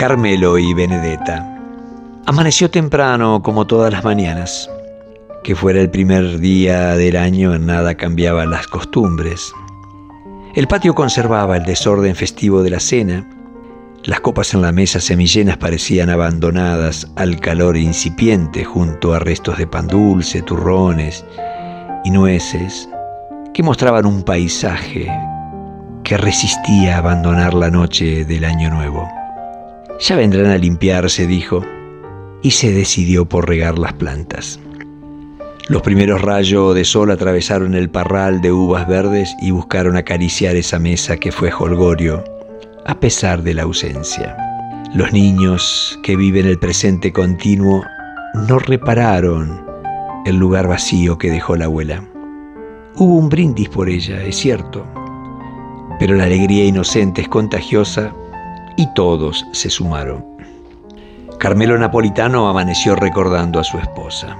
Carmelo y Benedetta. Amaneció temprano como todas las mañanas. Que fuera el primer día del año nada cambiaban las costumbres. El patio conservaba el desorden festivo de la cena. Las copas en la mesa semillenas parecían abandonadas al calor incipiente junto a restos de pan dulce, turrones y nueces que mostraban un paisaje que resistía a abandonar la noche del año nuevo. Ya vendrán a limpiarse, dijo, y se decidió por regar las plantas. Los primeros rayos de sol atravesaron el parral de uvas verdes y buscaron acariciar esa mesa que fue holgorio, a pesar de la ausencia. Los niños que viven el presente continuo no repararon el lugar vacío que dejó la abuela. Hubo un brindis por ella, es cierto, pero la alegría inocente es contagiosa y todos se sumaron. Carmelo Napolitano amaneció recordando a su esposa.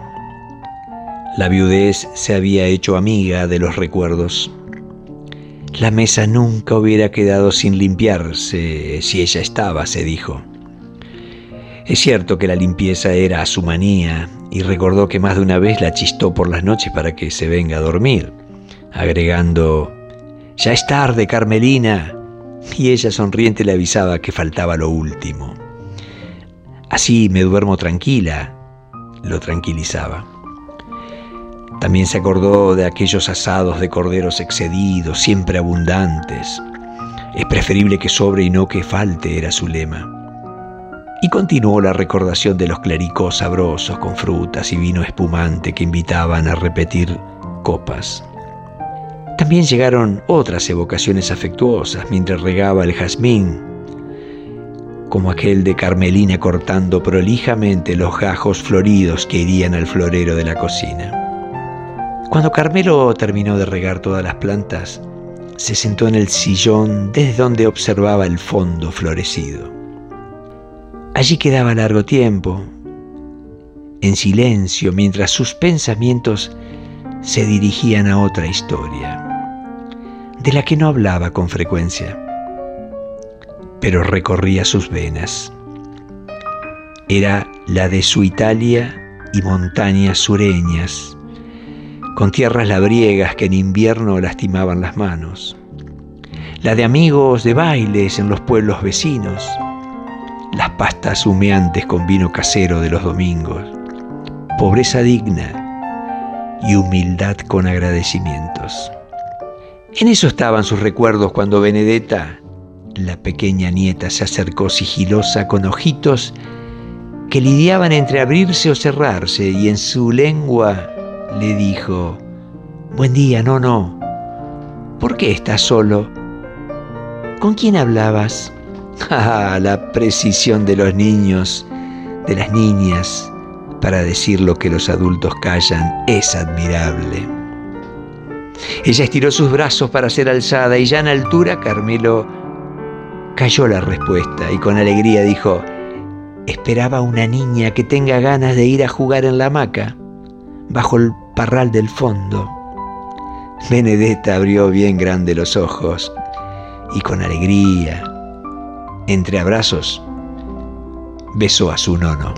La viudez se había hecho amiga de los recuerdos. La mesa nunca hubiera quedado sin limpiarse si ella estaba, se dijo. Es cierto que la limpieza era su manía y recordó que más de una vez la chistó por las noches para que se venga a dormir, agregando, Ya es tarde, Carmelina, y ella sonriente le avisaba que faltaba lo último. Así me duermo tranquila, lo tranquilizaba. También se acordó de aquellos asados de corderos excedidos, siempre abundantes. Es preferible que sobre y no que falte, era su lema. Y continuó la recordación de los clericos sabrosos con frutas y vino espumante que invitaban a repetir copas. También llegaron otras evocaciones afectuosas mientras regaba el jazmín, como aquel de Carmelina cortando prolijamente los gajos floridos que irían al florero de la cocina. Cuando Carmelo terminó de regar todas las plantas, se sentó en el sillón desde donde observaba el fondo florecido. Allí quedaba largo tiempo, en silencio, mientras sus pensamientos se dirigían a otra historia de la que no hablaba con frecuencia, pero recorría sus venas. Era la de su Italia y montañas sureñas, con tierras labriegas que en invierno lastimaban las manos. La de amigos de bailes en los pueblos vecinos, las pastas humeantes con vino casero de los domingos, pobreza digna y humildad con agradecimientos. En eso estaban sus recuerdos cuando Benedetta, la pequeña nieta, se acercó sigilosa con ojitos que lidiaban entre abrirse o cerrarse y en su lengua le dijo, Buen día, no, no. ¿Por qué estás solo? ¿Con quién hablabas? Ah, la precisión de los niños, de las niñas, para decir lo que los adultos callan es admirable. Ella estiró sus brazos para ser alzada y ya en altura Carmelo cayó la respuesta y con alegría dijo, esperaba una niña que tenga ganas de ir a jugar en la hamaca, bajo el parral del fondo. Benedetta abrió bien grande los ojos y con alegría, entre abrazos, besó a su nono.